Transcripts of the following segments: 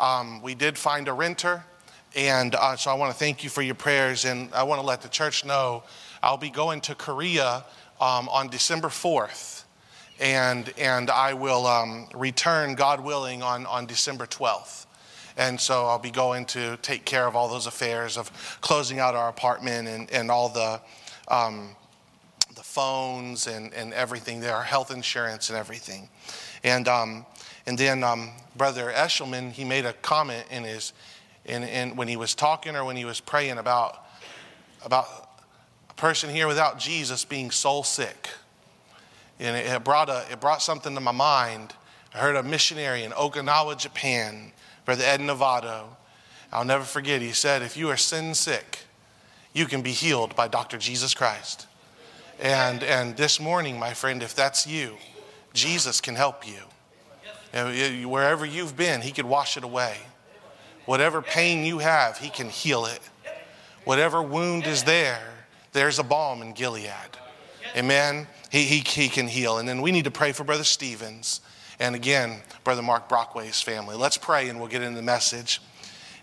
Um, we did find a renter, and uh, so I want to thank you for your prayers. And I want to let the church know I'll be going to Korea um, on December 4th, and, and I will um, return, God willing, on, on December 12th. And so I'll be going to take care of all those affairs of closing out our apartment and, and all the, um, the phones and, and everything there, our health insurance and everything. And, um, and then um, Brother Eshelman, he made a comment in his, in, in, when he was talking or when he was praying about, about a person here without Jesus being soul sick. And it, it, brought a, it brought something to my mind. I heard a missionary in Okinawa, Japan, Brother Ed Novato. I'll never forget, he said, if you are sin sick, you can be healed by Dr. Jesus Christ. And, and this morning, my friend, if that's you, Jesus can help you. Wherever you've been, He could wash it away. Whatever pain you have, He can heal it. Whatever wound is there, there's a balm in Gilead. Amen. He, he, he can heal. And then we need to pray for Brother Stevens and again, Brother Mark Brockway's family. Let's pray and we'll get into the message.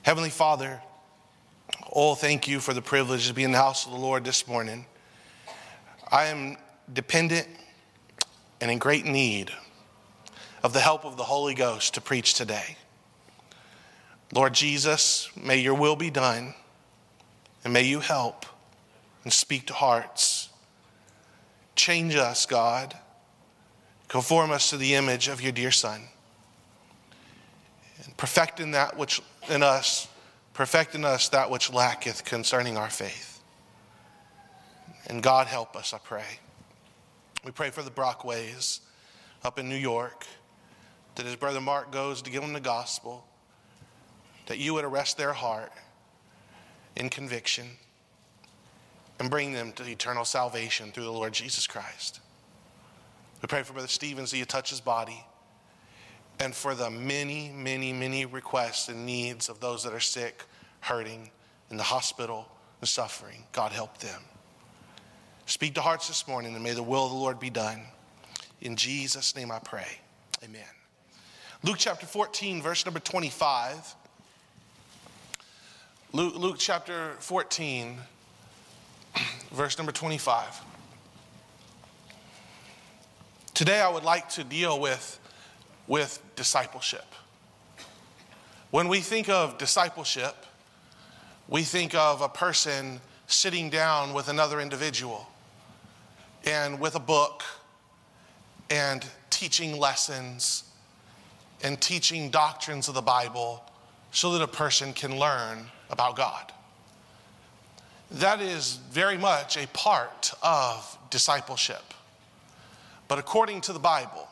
Heavenly Father, oh, thank you for the privilege to be in the house of the Lord this morning. I am dependent and in great need of the help of the Holy Ghost to preach today. Lord Jesus, may your will be done and may you help and speak to hearts. Change us, God. Conform us to the image of your dear Son. And perfect in that which in us, perfect in us that which lacketh concerning our faith. And God help us, I pray. We pray for the Brockways up in New York, that as Brother Mark goes to give them the gospel, that you would arrest their heart in conviction and bring them to eternal salvation through the Lord Jesus Christ. We pray for Brother Stevens that you touch his body and for the many, many, many requests and needs of those that are sick, hurting, in the hospital, and suffering. God help them. Speak to hearts this morning and may the will of the Lord be done. In Jesus' name I pray. Amen. Luke chapter 14, verse number 25. Luke, Luke chapter 14, verse number 25. Today I would like to deal with, with discipleship. When we think of discipleship, we think of a person sitting down with another individual and with a book and teaching lessons and teaching doctrines of the Bible so that a person can learn about God. That is very much a part of discipleship. But according to the Bible,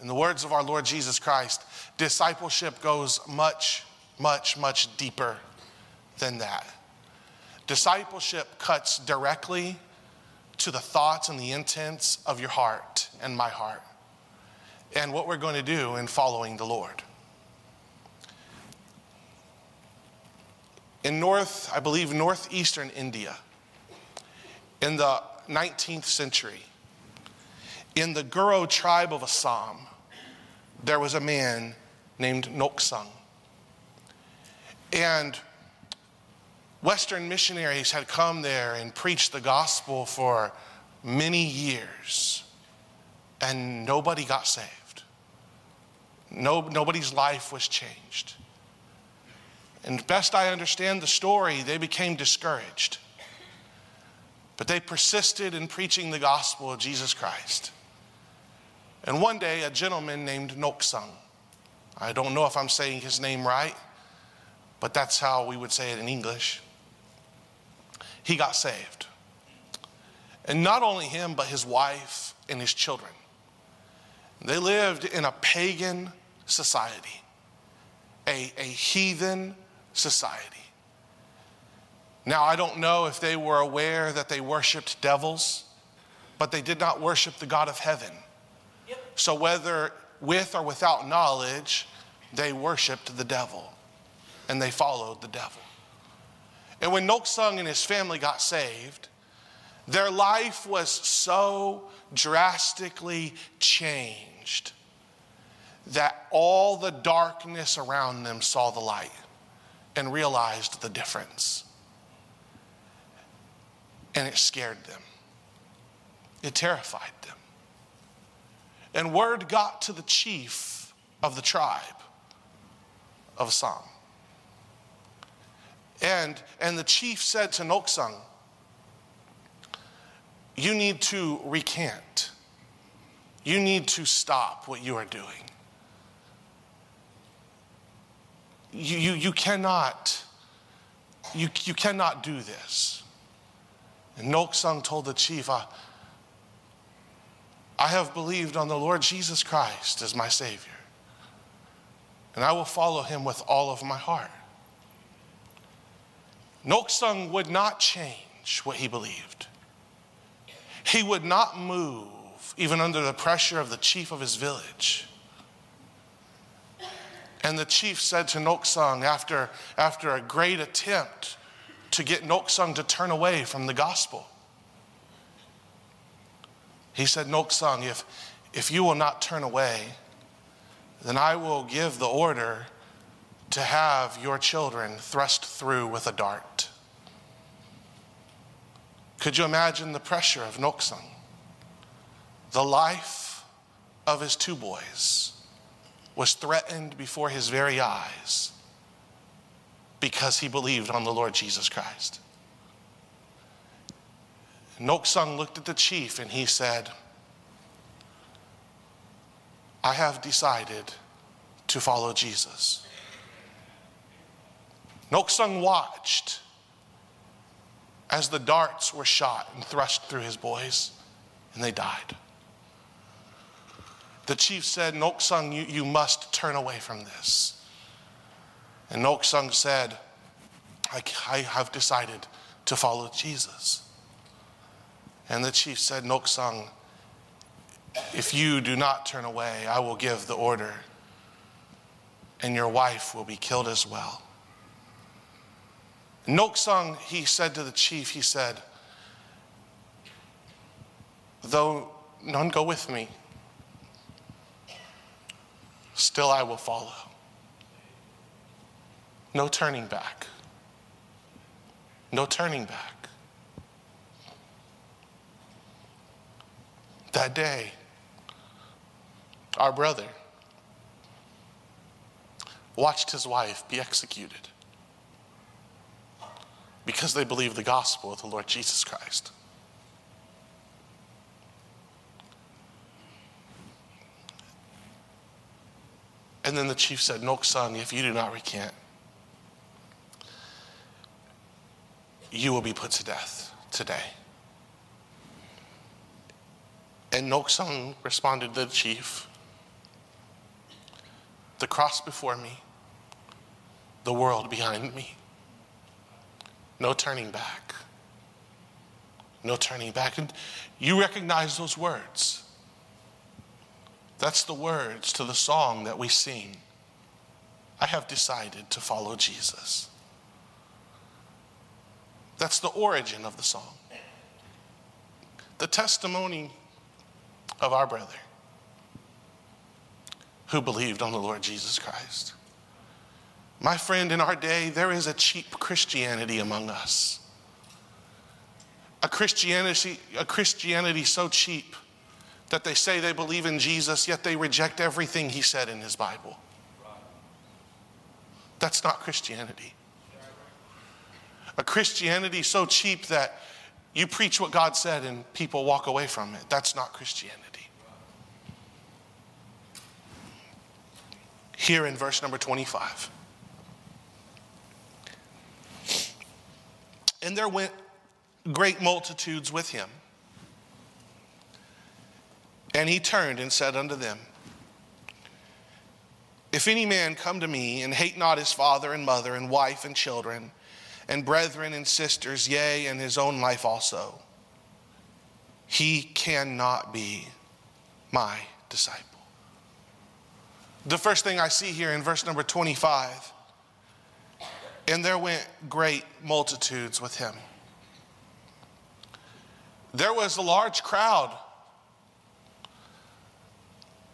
in the words of our Lord Jesus Christ, discipleship goes much, much, much deeper than that. Discipleship cuts directly to the thoughts and the intents of your heart and my heart, and what we're going to do in following the Lord. In North, I believe, northeastern India, in the 19th century, in the Garo tribe of Assam, there was a man named Noksung. And Western missionaries had come there and preached the gospel for many years, and nobody got saved. No, nobody's life was changed. And best I understand the story, they became discouraged. But they persisted in preaching the gospel of Jesus Christ. And one day, a gentleman named Noksung, I don't know if I'm saying his name right, but that's how we would say it in English, he got saved. And not only him, but his wife and his children. They lived in a pagan society, a, a heathen society. Now, I don't know if they were aware that they worshiped devils, but they did not worship the God of heaven. So, whether with or without knowledge, they worshiped the devil and they followed the devil. And when Noksung and his family got saved, their life was so drastically changed that all the darkness around them saw the light and realized the difference. And it scared them, it terrified them. And word got to the chief of the tribe of Assam. And, and the chief said to Noksung, You need to recant. You need to stop what you are doing. You, you, you cannot, you, you cannot do this. And Noksung told the chief, I, I have believed on the Lord Jesus Christ as my Savior, and I will follow him with all of my heart. Noksung would not change what he believed. He would not move even under the pressure of the chief of his village. And the chief said to Noksung after, after a great attempt to get Noksung to turn away from the gospel, he said, Noksung, if, if you will not turn away, then I will give the order to have your children thrust through with a dart. Could you imagine the pressure of Noksung? The life of his two boys was threatened before his very eyes because he believed on the Lord Jesus Christ. Noksung looked at the chief and he said, I have decided to follow Jesus. Noksung watched as the darts were shot and thrust through his boys, and they died. The chief said, Noksung, you, you must turn away from this. And Noksung said, I, I have decided to follow Jesus. And the chief said, Noksung, if you do not turn away, I will give the order, and your wife will be killed as well. Noksung, he said to the chief, he said, Though none go with me, still I will follow. No turning back. No turning back. That day, our brother watched his wife be executed because they believe the gospel of the Lord Jesus Christ. And then the chief said, Noksung, if you do not recant, you will be put to death today. And Noksung responded to the chief, the cross before me, the world behind me. No turning back. No turning back. And you recognize those words. That's the words to the song that we sing. I have decided to follow Jesus. That's the origin of the song. The testimony of our brother who believed on the Lord Jesus Christ. My friend, in our day, there is a cheap Christianity among us. A Christianity, a Christianity so cheap that they say they believe in Jesus, yet they reject everything he said in his Bible. That's not Christianity. A Christianity so cheap that you preach what God said and people walk away from it. That's not Christianity. Here in verse number 25. And there went great multitudes with him. And he turned and said unto them, If any man come to me and hate not his father and mother and wife and children and brethren and sisters, yea, and his own life also, he cannot be my disciple. The first thing I see here in verse number 25 and there went great multitudes with him. There was a large crowd.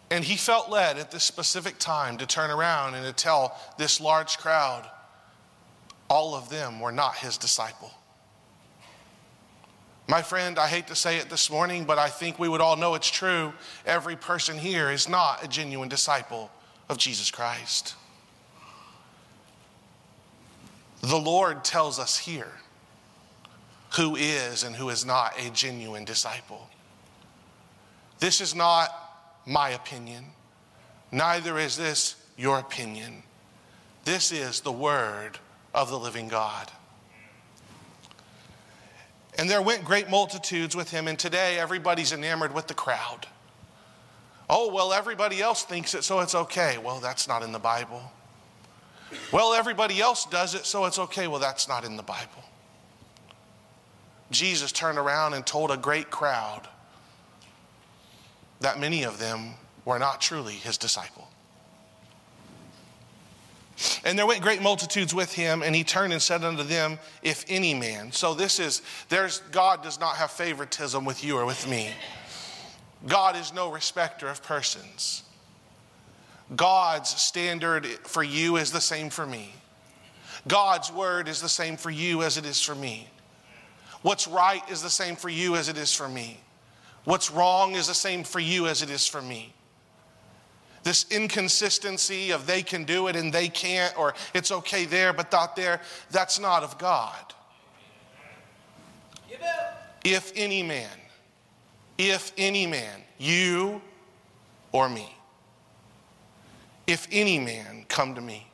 And he felt led at this specific time to turn around and to tell this large crowd all of them were not his disciple. My friend, I hate to say it this morning, but I think we would all know it's true. Every person here is not a genuine disciple of Jesus Christ. The Lord tells us here who is and who is not a genuine disciple. This is not my opinion, neither is this your opinion. This is the word of the living God. And there went great multitudes with him, and today everybody's enamored with the crowd. Oh, well, everybody else thinks it, so it's okay. Well, that's not in the Bible. Well, everybody else does it, so it's okay. Well, that's not in the Bible. Jesus turned around and told a great crowd that many of them were not truly his disciple. And there went great multitudes with him, and he turned and said unto them, If any man. So this is, there's, God does not have favoritism with you or with me. God is no respecter of persons. God's standard for you is the same for me. God's word is the same for you as it is for me. What's right is the same for you as it is for me. What's wrong is the same for you as it is for me. This inconsistency of they can do it and they can't, or it's okay there but not there, that's not of God. If any man, if any man, you or me, if any man come to me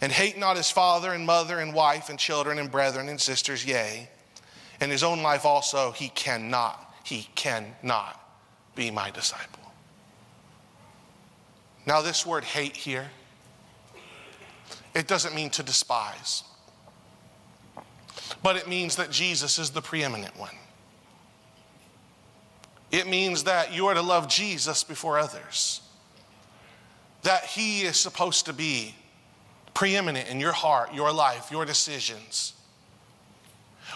and hate not his father and mother and wife and children and brethren and sisters, yea, and his own life also, he cannot, he cannot be my disciple. Now, this word hate here, it doesn't mean to despise, but it means that Jesus is the preeminent one. It means that you are to love Jesus before others, that he is supposed to be preeminent in your heart, your life, your decisions.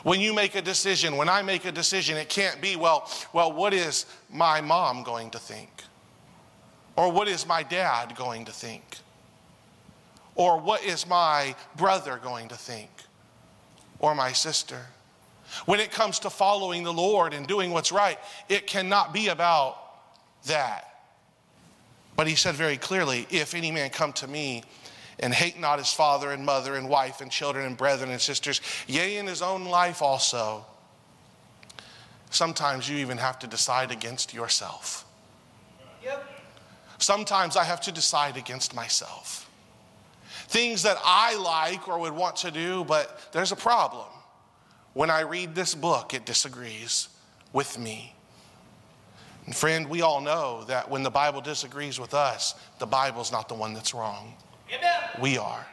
When you make a decision, when I make a decision, it can't be, well, well, what is my mom going to think? Or what is my dad going to think? Or what is my brother going to think? Or my sister? When it comes to following the Lord and doing what's right, it cannot be about that. But he said very clearly if any man come to me and hate not his father and mother and wife and children and brethren and sisters, yea, in his own life also, sometimes you even have to decide against yourself. Yep. Sometimes I have to decide against myself. Things that I like or would want to do, but there's a problem. When I read this book, it disagrees with me. And friend, we all know that when the Bible disagrees with us, the Bible's not the one that's wrong. Amen. We are.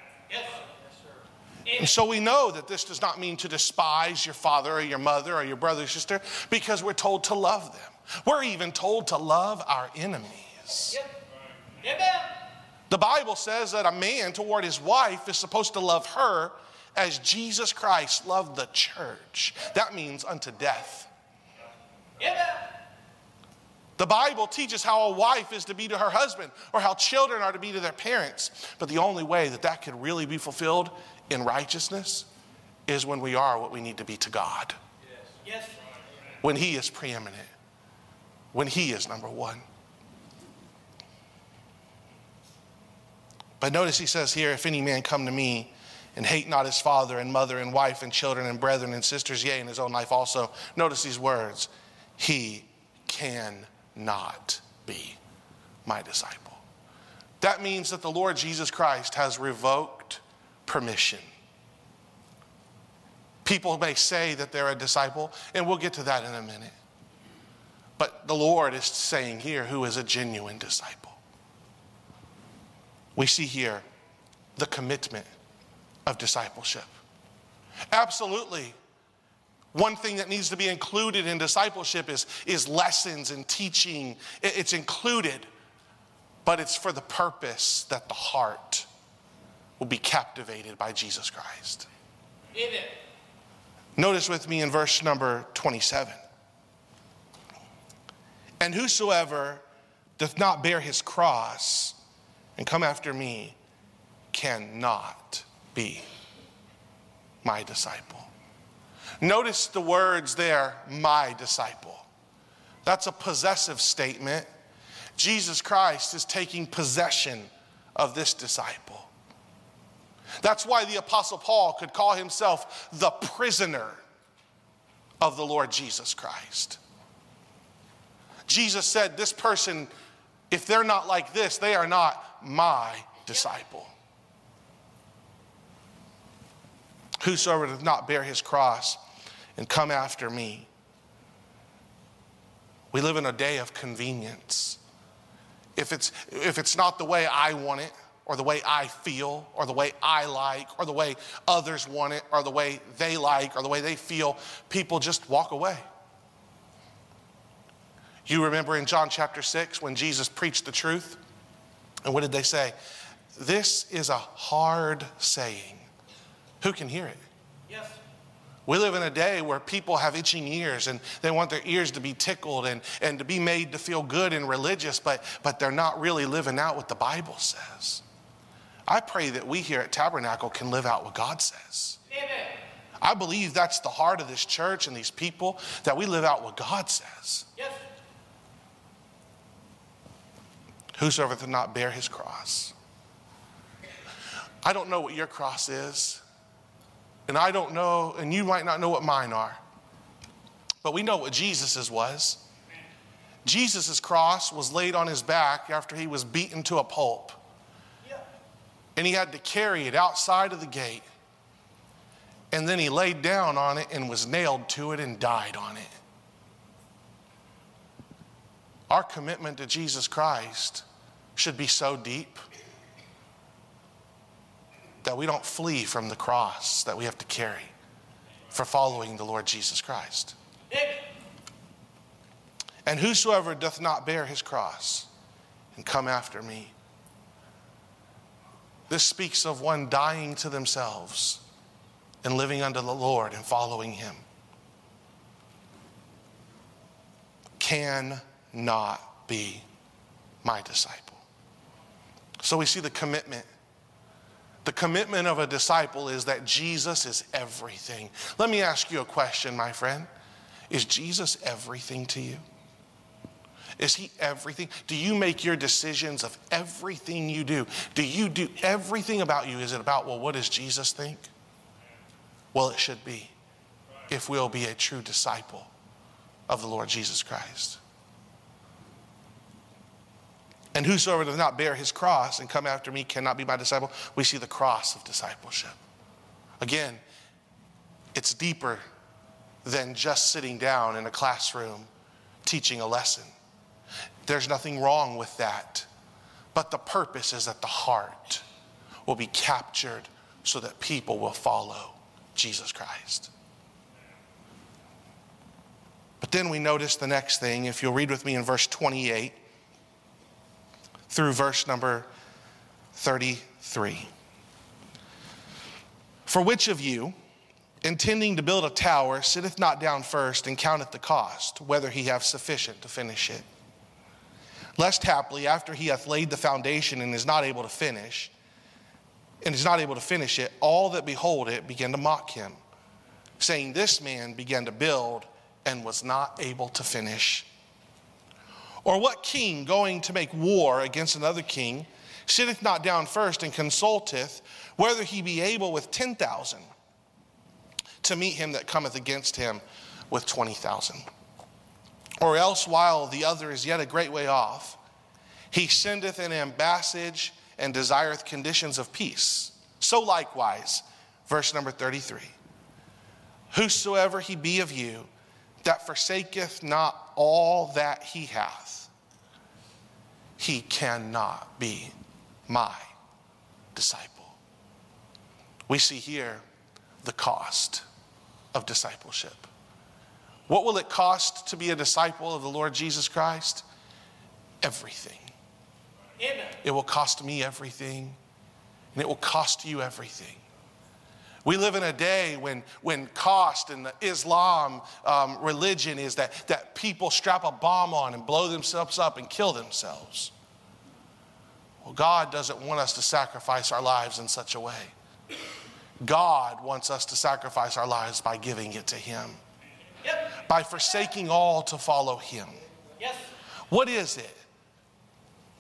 And so we know that this does not mean to despise your father or your mother or your brother or sister because we're told to love them. We're even told to love our enemies. Yep. The Bible says that a man toward his wife is supposed to love her as Jesus Christ loved the church. That means unto death. The Bible teaches how a wife is to be to her husband or how children are to be to their parents. But the only way that that could really be fulfilled in righteousness is when we are what we need to be to God. Yes. When He is preeminent, when He is number one. But notice he says here, if any man come to me and hate not his father and mother and wife and children and brethren and sisters, yea, and his own life also, notice these words, he cannot be my disciple. That means that the Lord Jesus Christ has revoked permission. People may say that they're a disciple, and we'll get to that in a minute. But the Lord is saying here who is a genuine disciple we see here the commitment of discipleship. Absolutely. One thing that needs to be included in discipleship is, is lessons and teaching. It's included, but it's for the purpose that the heart will be captivated by Jesus Christ. Amen. Notice with me in verse number 27. And whosoever doth not bear his cross and come after me cannot be my disciple. Notice the words there, my disciple. That's a possessive statement. Jesus Christ is taking possession of this disciple. That's why the Apostle Paul could call himself the prisoner of the Lord Jesus Christ. Jesus said, This person, if they're not like this, they are not my disciple. Whosoever does not bear his cross and come after me. We live in a day of convenience. If it's, if it's not the way I want it, or the way I feel, or the way I like, or the way others want it, or the way they like, or the way they feel, people just walk away. You remember in John chapter 6 when Jesus preached the truth? And what did they say? This is a hard saying. Who can hear it? We live in a day where people have itching ears and they want their ears to be tickled and, and to be made to feel good and religious, but, but they're not really living out what the Bible says. I pray that we here at Tabernacle can live out what God says. Amen. I believe that's the heart of this church and these people, that we live out what God says. Yes. Whosoever does not bear his cross. I don't know what your cross is, and I don't know, and you might not know what mine are, but we know what Jesus's was. Jesus' cross was laid on his back after he was beaten to a pulp. And he had to carry it outside of the gate. And then he laid down on it and was nailed to it and died on it. Our commitment to Jesus Christ should be so deep that we don't flee from the cross that we have to carry for following the Lord Jesus Christ. And whosoever doth not bear his cross and come after me. This speaks of one dying to themselves and living unto the Lord and following him. Cannot be my disciple. So we see the commitment. The commitment of a disciple is that Jesus is everything. Let me ask you a question, my friend. Is Jesus everything to you? Is he everything? Do you make your decisions of everything you do? Do you do everything about you? Is it about, well, what does Jesus think? Well, it should be if we'll be a true disciple of the Lord Jesus Christ. And whosoever does not bear his cross and come after me cannot be my disciple. We see the cross of discipleship. Again, it's deeper than just sitting down in a classroom teaching a lesson. There's nothing wrong with that. But the purpose is that the heart will be captured so that people will follow Jesus Christ. But then we notice the next thing. If you'll read with me in verse 28 through verse number 33. For which of you, intending to build a tower, sitteth not down first and counteth the cost, whether he have sufficient to finish it? Lest haply, after he hath laid the foundation and is not able to finish, and is not able to finish it, all that behold it begin to mock him, saying, This man began to build and was not able to finish. Or what king going to make war against another king sitteth not down first and consulteth whether he be able with 10,000 to meet him that cometh against him with 20,000? Or else, while the other is yet a great way off, he sendeth an ambassage and desireth conditions of peace. So likewise, verse number 33 Whosoever he be of you that forsaketh not all that he hath, he cannot be my disciple. We see here the cost of discipleship. What will it cost to be a disciple of the Lord Jesus Christ? Everything. Amen. It will cost me everything, and it will cost you everything. We live in a day when, when cost and the Islam um, religion is that, that people strap a bomb on and blow themselves up and kill themselves. Well, God doesn't want us to sacrifice our lives in such a way. God wants us to sacrifice our lives by giving it to Him, yep. by forsaking all to follow Him. Yes. What is it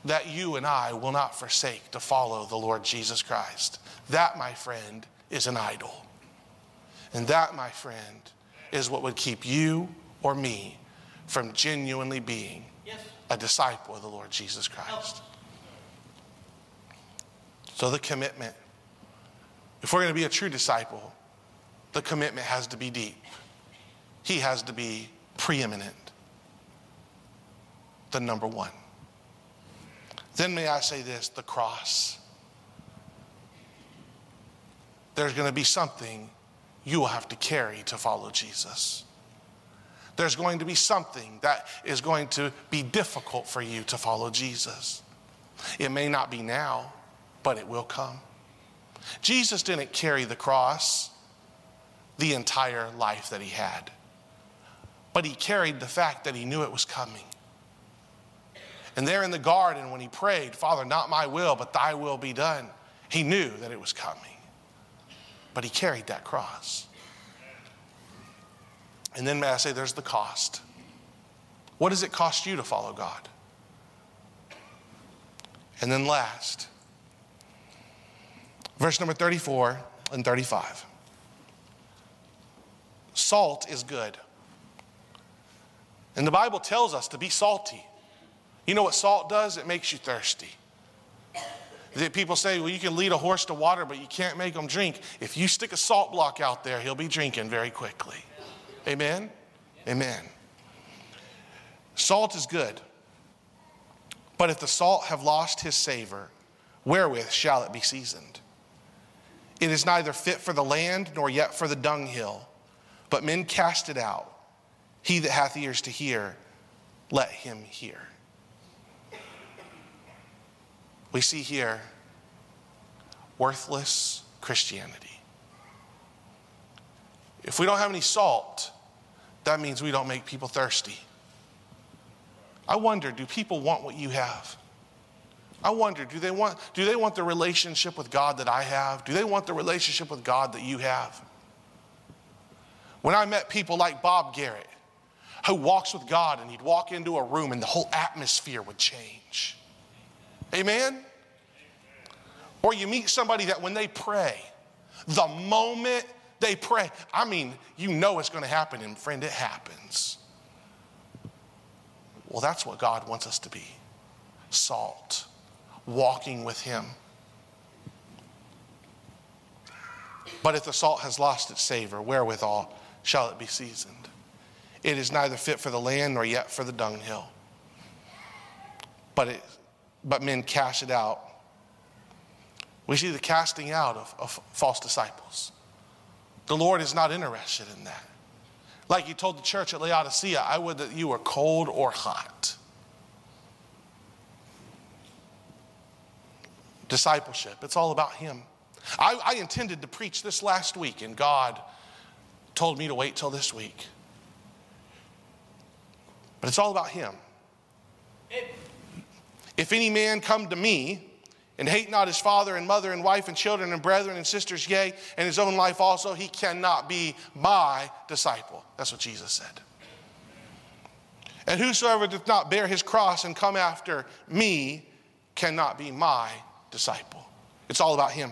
that you and I will not forsake to follow the Lord Jesus Christ? That, my friend, is an idol. And that, my friend, is what would keep you or me from genuinely being a disciple of the Lord Jesus Christ. So, the commitment. If we're going to be a true disciple, the commitment has to be deep. He has to be preeminent, the number one. Then, may I say this the cross there's going to be something you will have to carry to follow Jesus. There's going to be something that is going to be difficult for you to follow Jesus. It may not be now, but it will come. Jesus didn't carry the cross the entire life that he had, but he carried the fact that he knew it was coming. And there in the garden, when he prayed, Father, not my will, but thy will be done, he knew that it was coming but he carried that cross. And then, may I say, there's the cost. What does it cost you to follow God? And then, last, verse number 34 and 35. Salt is good. And the Bible tells us to be salty. You know what salt does? It makes you thirsty. People say, well, you can lead a horse to water, but you can't make him drink. If you stick a salt block out there, he'll be drinking very quickly. Amen? Amen. Salt is good. But if the salt have lost his savor, wherewith shall it be seasoned? It is neither fit for the land nor yet for the dunghill, but men cast it out. He that hath ears to hear, let him hear. We see here worthless Christianity. If we don't have any salt, that means we don't make people thirsty. I wonder do people want what you have? I wonder do they want do they want the relationship with God that I have? Do they want the relationship with God that you have? When I met people like Bob Garrett, who walks with God and he'd walk into a room and the whole atmosphere would change. Amen? Or you meet somebody that when they pray, the moment they pray, I mean, you know it's going to happen, and friend, it happens. Well, that's what God wants us to be salt, walking with Him. But if the salt has lost its savor, wherewithal shall it be seasoned? It is neither fit for the land nor yet for the dunghill. But, it, but men cast it out we see the casting out of, of false disciples. The Lord is not interested in that. Like he told the church at Laodicea, I would that you were cold or hot. Discipleship, it's all about him. I, I intended to preach this last week, and God told me to wait till this week. But it's all about him. If any man come to me and hate not his father and mother and wife and children and brethren and sisters, yea, and his own life also, he cannot be my disciple. That's what Jesus said. And whosoever doth not bear his cross and come after me cannot be my disciple. It's all about him.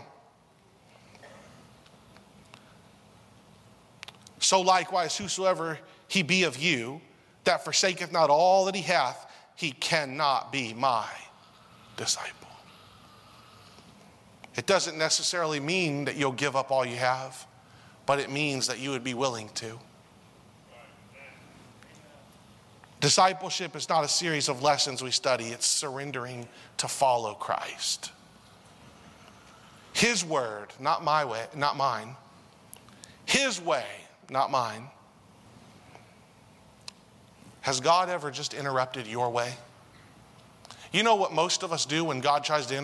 So likewise, whosoever he be of you that forsaketh not all that he hath, he cannot be my disciple. It doesn't necessarily mean that you'll give up all you have, but it means that you would be willing to. Discipleship is not a series of lessons we study, it's surrendering to follow Christ. His word, not my way, not mine. His way, not mine. Has God ever just interrupted your way? You know what most of us do when God tries to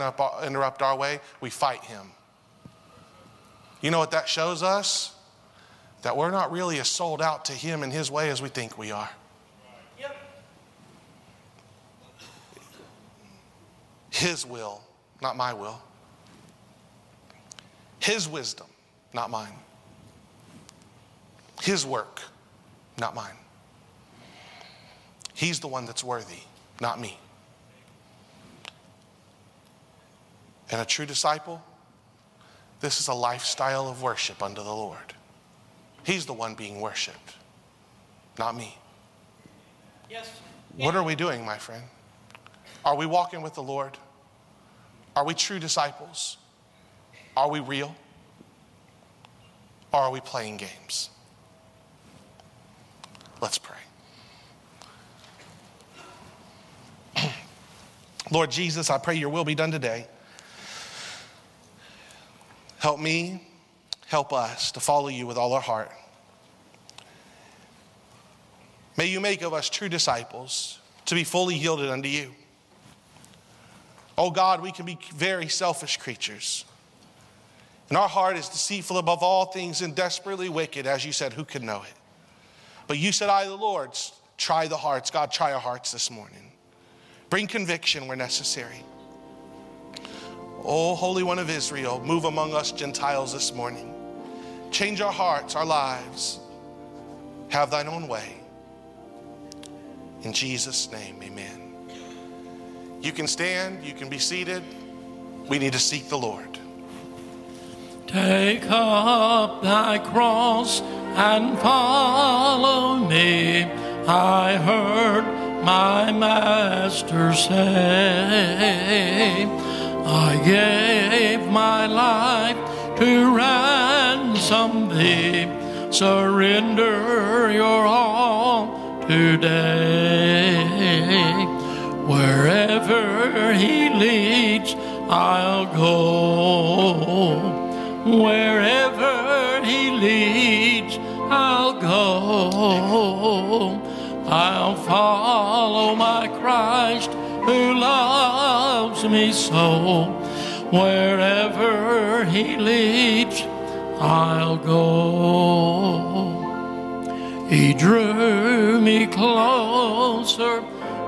interrupt our way? We fight him. You know what that shows us? That we're not really as sold out to Him and His way as we think we are. Yep. His will, not my will. His wisdom, not mine. His work, not mine. He's the one that's worthy, not me. And a true disciple, this is a lifestyle of worship unto the Lord. He's the one being worshiped, not me. Yes. What are we doing, my friend? Are we walking with the Lord? Are we true disciples? Are we real? Or are we playing games? Let's pray. Lord Jesus, I pray your will be done today. Help me, help us to follow you with all our heart. May you make of us true disciples to be fully yielded unto you. Oh God, we can be very selfish creatures. And our heart is deceitful above all things and desperately wicked, as you said, who can know it? But you said, I, the Lord, try the hearts. God, try our hearts this morning. Bring conviction where necessary. Oh, Holy One of Israel, move among us Gentiles this morning. Change our hearts, our lives. Have thine own way. In Jesus' name, amen. You can stand, you can be seated. We need to seek the Lord. Take up thy cross and follow me. I heard my master say, I gave my life to ransom thee. Surrender your all today. Wherever he leads, I'll go. Wherever he leads, I'll go. I'll follow my Christ who loves me so. Wherever he leads, I'll go. He drew me closer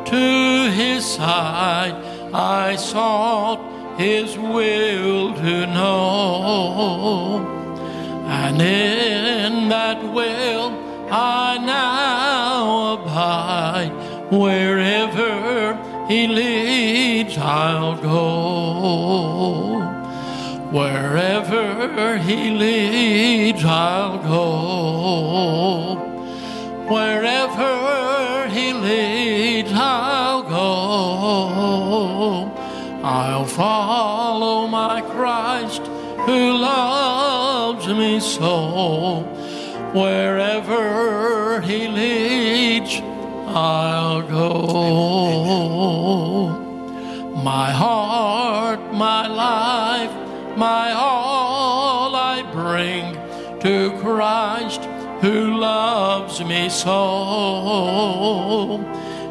to his side. I sought his will to know. And in that will I now abide. Wherever he leads, I'll go. Wherever he leads, I'll go. Wherever he leads, I'll go. I'll follow my Christ who loves me so. Wherever he leads, I'll go. My heart, my life, my all I bring to Christ who loves me so.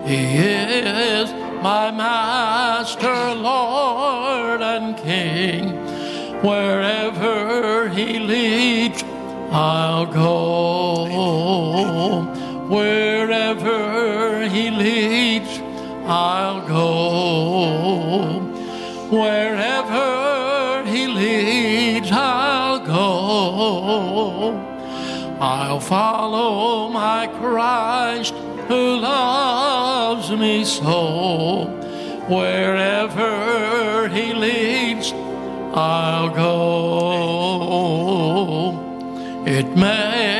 He is my Master, Lord, and King. Wherever He leads, I'll go. Wherever He leads, I'll go. Wherever He leads, I'll go. I'll follow my Christ who loves me so. Wherever he leads, I'll go. It may